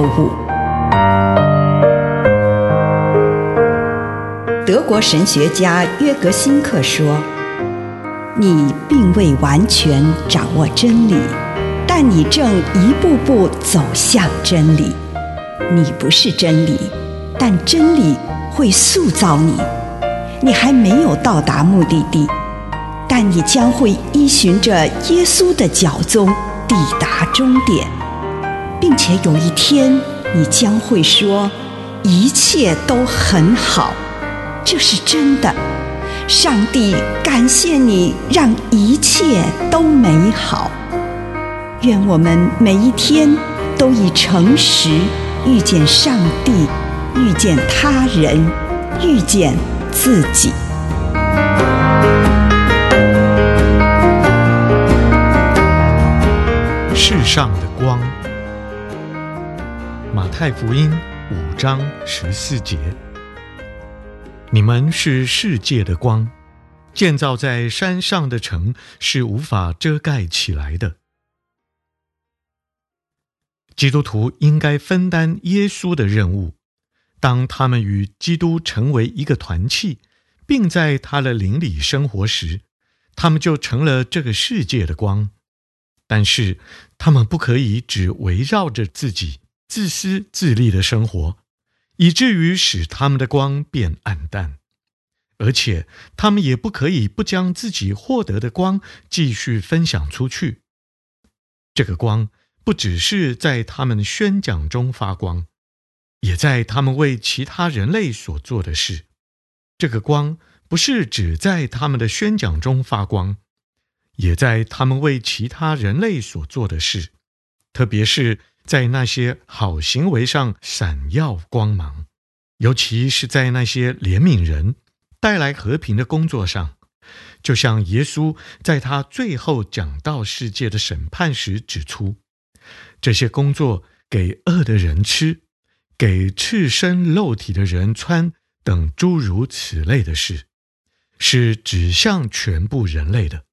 见心灵三六五。德国神学家约格辛克说：“你并未完全掌握真理，但你正一步步走向真理。你不是真理，但真理会塑造你。你还没有到达目的地，但你将会依循着耶稣的脚踪抵达终点，并且有一天，你将会说：一切都很好。”这是真的，上帝感谢你，让一切都美好。愿我们每一天都以诚实遇见上帝，遇见他人，遇见自己。世上的，太福音五章十四节。你们是世界的光，建造在山上的城是无法遮盖起来的。基督徒应该分担耶稣的任务，当他们与基督成为一个团契，并在他的灵里生活时，他们就成了这个世界的光。但是，他们不可以只围绕着自己自私自利的生活。以至于使他们的光变暗淡，而且他们也不可以不将自己获得的光继续分享出去。这个光不只是在他们宣讲中发光，也在他们为其他人类所做的事。这个光不是只在他们的宣讲中发光，也在他们为其他人类所做的事，特别是。在那些好行为上闪耀光芒，尤其是在那些怜悯人、带来和平的工作上，就像耶稣在他最后讲道世界的审判时指出，这些工作给饿的人吃，给赤身露体的人穿等诸如此类的事，是指向全部人类的。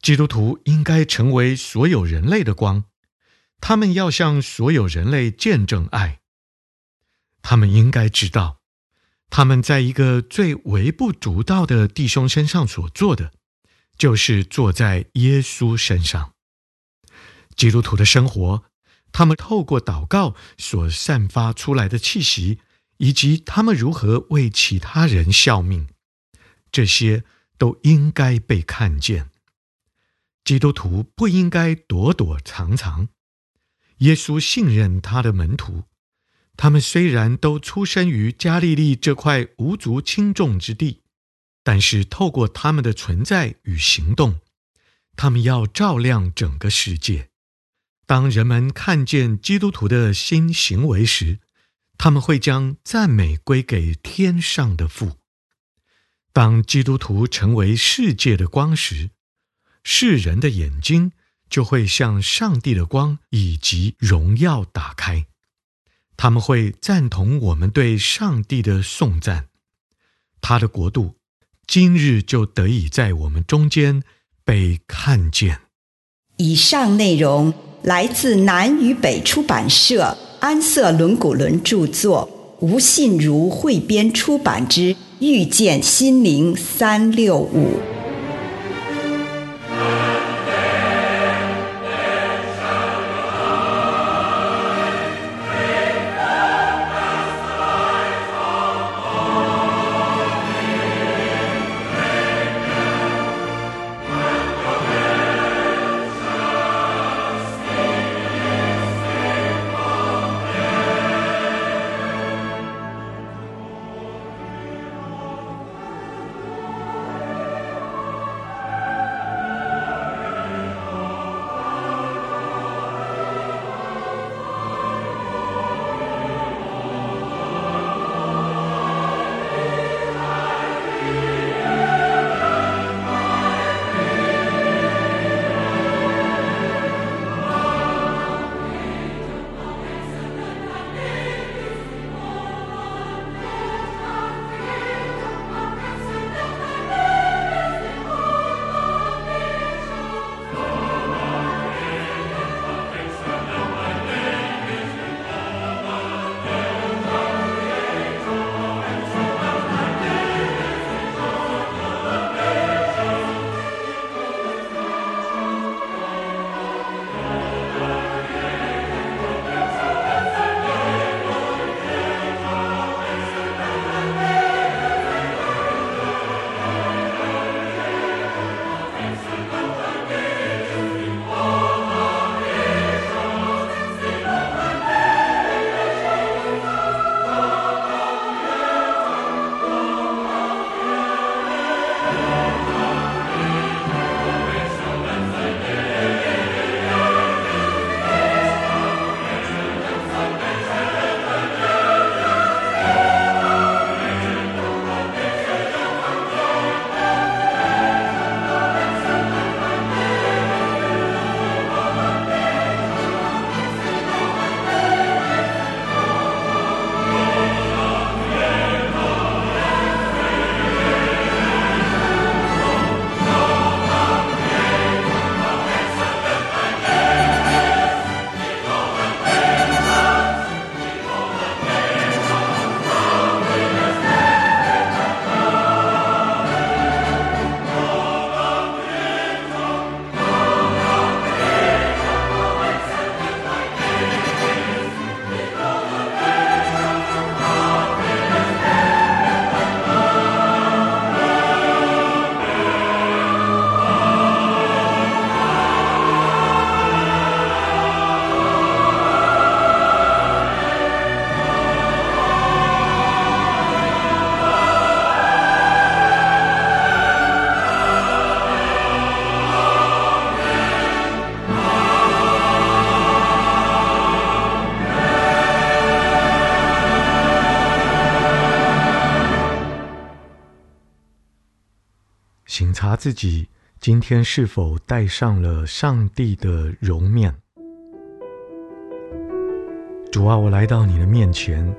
基督徒应该成为所有人类的光。他们要向所有人类见证爱。他们应该知道，他们在一个最微不足道的弟兄身上所做的，就是做在耶稣身上。基督徒的生活，他们透过祷告所散发出来的气息，以及他们如何为其他人效命，这些都应该被看见。基督徒不应该躲躲藏藏。耶稣信任他的门徒，他们虽然都出生于加利利这块无足轻重之地，但是透过他们的存在与行动，他们要照亮整个世界。当人们看见基督徒的新行为时，他们会将赞美归给天上的父。当基督徒成为世界的光时，世人的眼睛。就会向上帝的光以及荣耀打开，他们会赞同我们对上帝的颂赞，他的国度今日就得以在我们中间被看见。以上内容来自南与北出版社安瑟伦古伦著作，吴信如汇编出版之《遇见心灵三六五》。自己今天是否戴上了上帝的容面。主啊，我来到你的面前，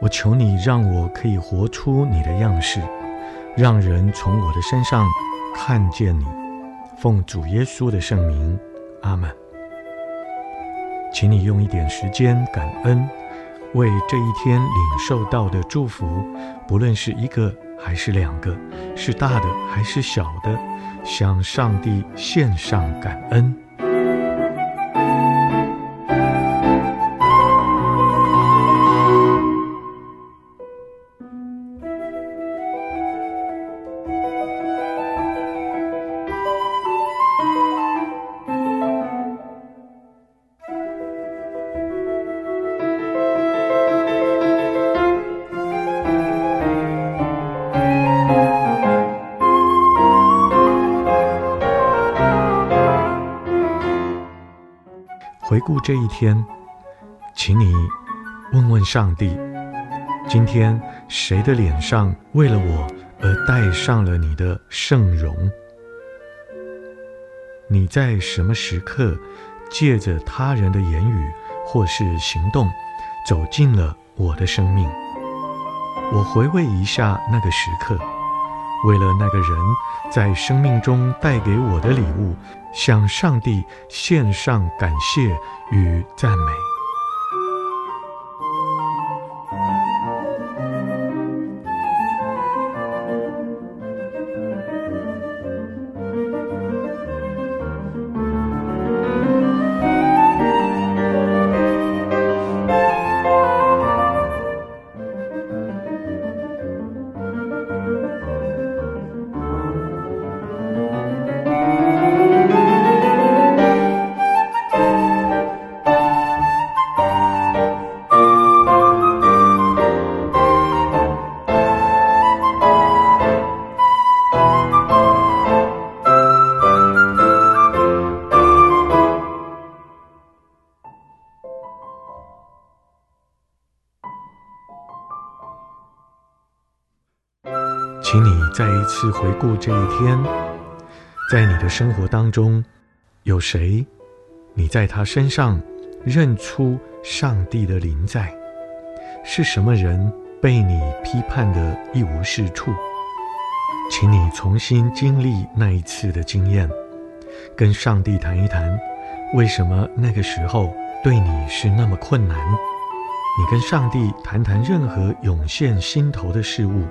我求你让我可以活出你的样式，让人从我的身上看见你。奉主耶稣的圣名，阿门。请你用一点时间感恩，为这一天领受到的祝福，不论是一个还是两个，是大的还是小的，向上帝献上感恩。回顾这一天，请你问问上帝：今天谁的脸上为了我而戴上了你的圣容？你在什么时刻借着他人的言语或是行动走进了我的生命？我回味一下那个时刻，为了那个人在生命中带给我的礼物。向上帝献上感谢与赞美。再一次回顾这一天，在你的生活当中，有谁？你在他身上认出上帝的临在？是什么人被你批判的一无是处？请你重新经历那一次的经验，跟上帝谈一谈，为什么那个时候对你是那么困难？你跟上帝谈谈任何涌现心头的事物。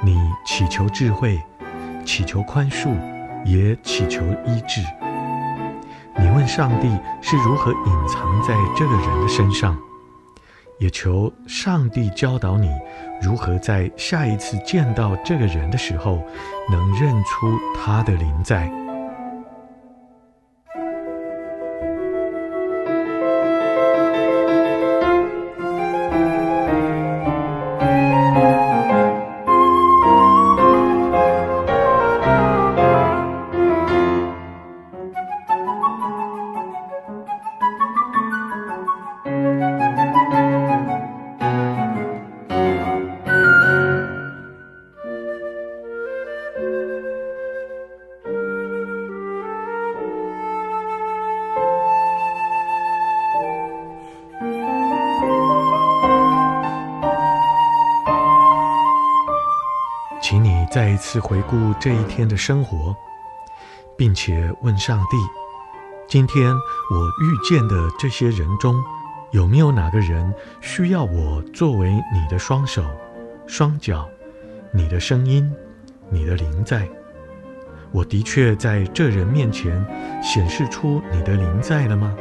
你祈求智慧，祈求宽恕，也祈求医治。你问上帝是如何隐藏在这个人的身上，也求上帝教导你如何在下一次见到这个人的时候，能认出他的灵在。再一次回顾这一天的生活，并且问上帝：今天我遇见的这些人中，有没有哪个人需要我作为你的双手、双脚、你的声音、你的灵在？我的确在这人面前显示出你的灵在了吗？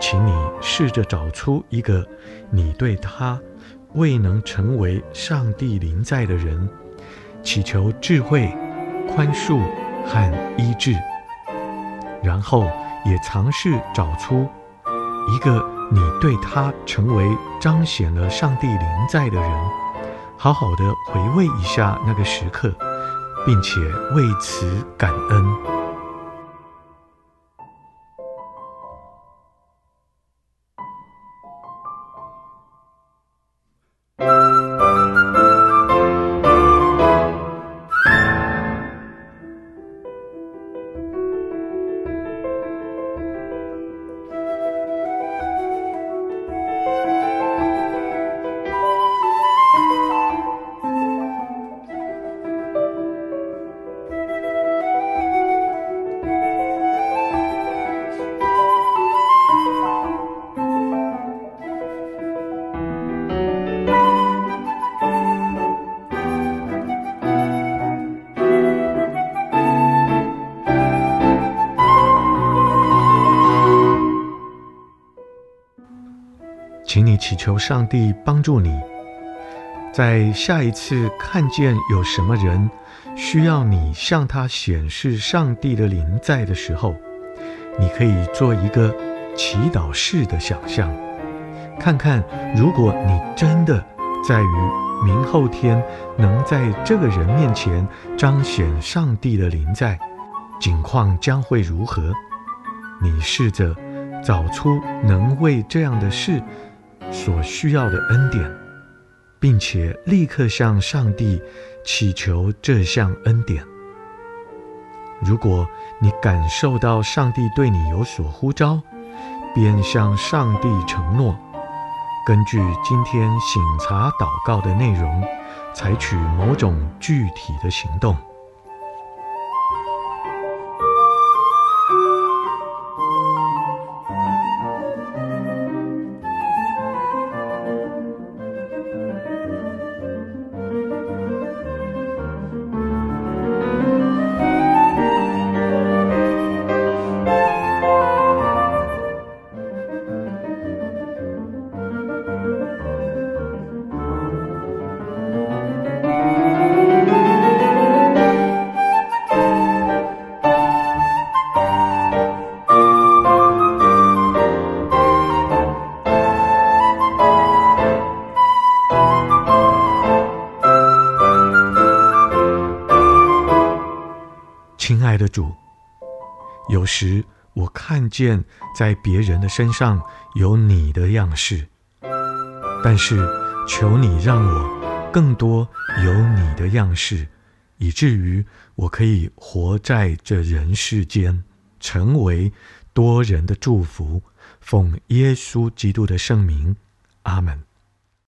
请你试着找出一个你对他未能成为上帝灵在的人。祈求智慧、宽恕和医治，然后也尝试找出一个你对他成为彰显了上帝临在的人，好好的回味一下那个时刻，并且为此感恩。求上帝帮助你，在下一次看见有什么人需要你向他显示上帝的临在的时候，你可以做一个祈祷式的想象，看看如果你真的在于明后天能在这个人面前彰显上帝的临在，景况将会如何？你试着找出能为这样的事所需要的恩典，并且立刻向上帝祈求这项恩典。如果你感受到上帝对你有所呼召，便向上帝承诺，根据今天醒察祷告的内容，采取某种具体的行动。爱的主，有时我看见在别人的身上有你的样式，但是求你让我更多有你的样式，以至于我可以活在这人世间，成为多人的祝福。奉耶稣基督的圣名，阿门。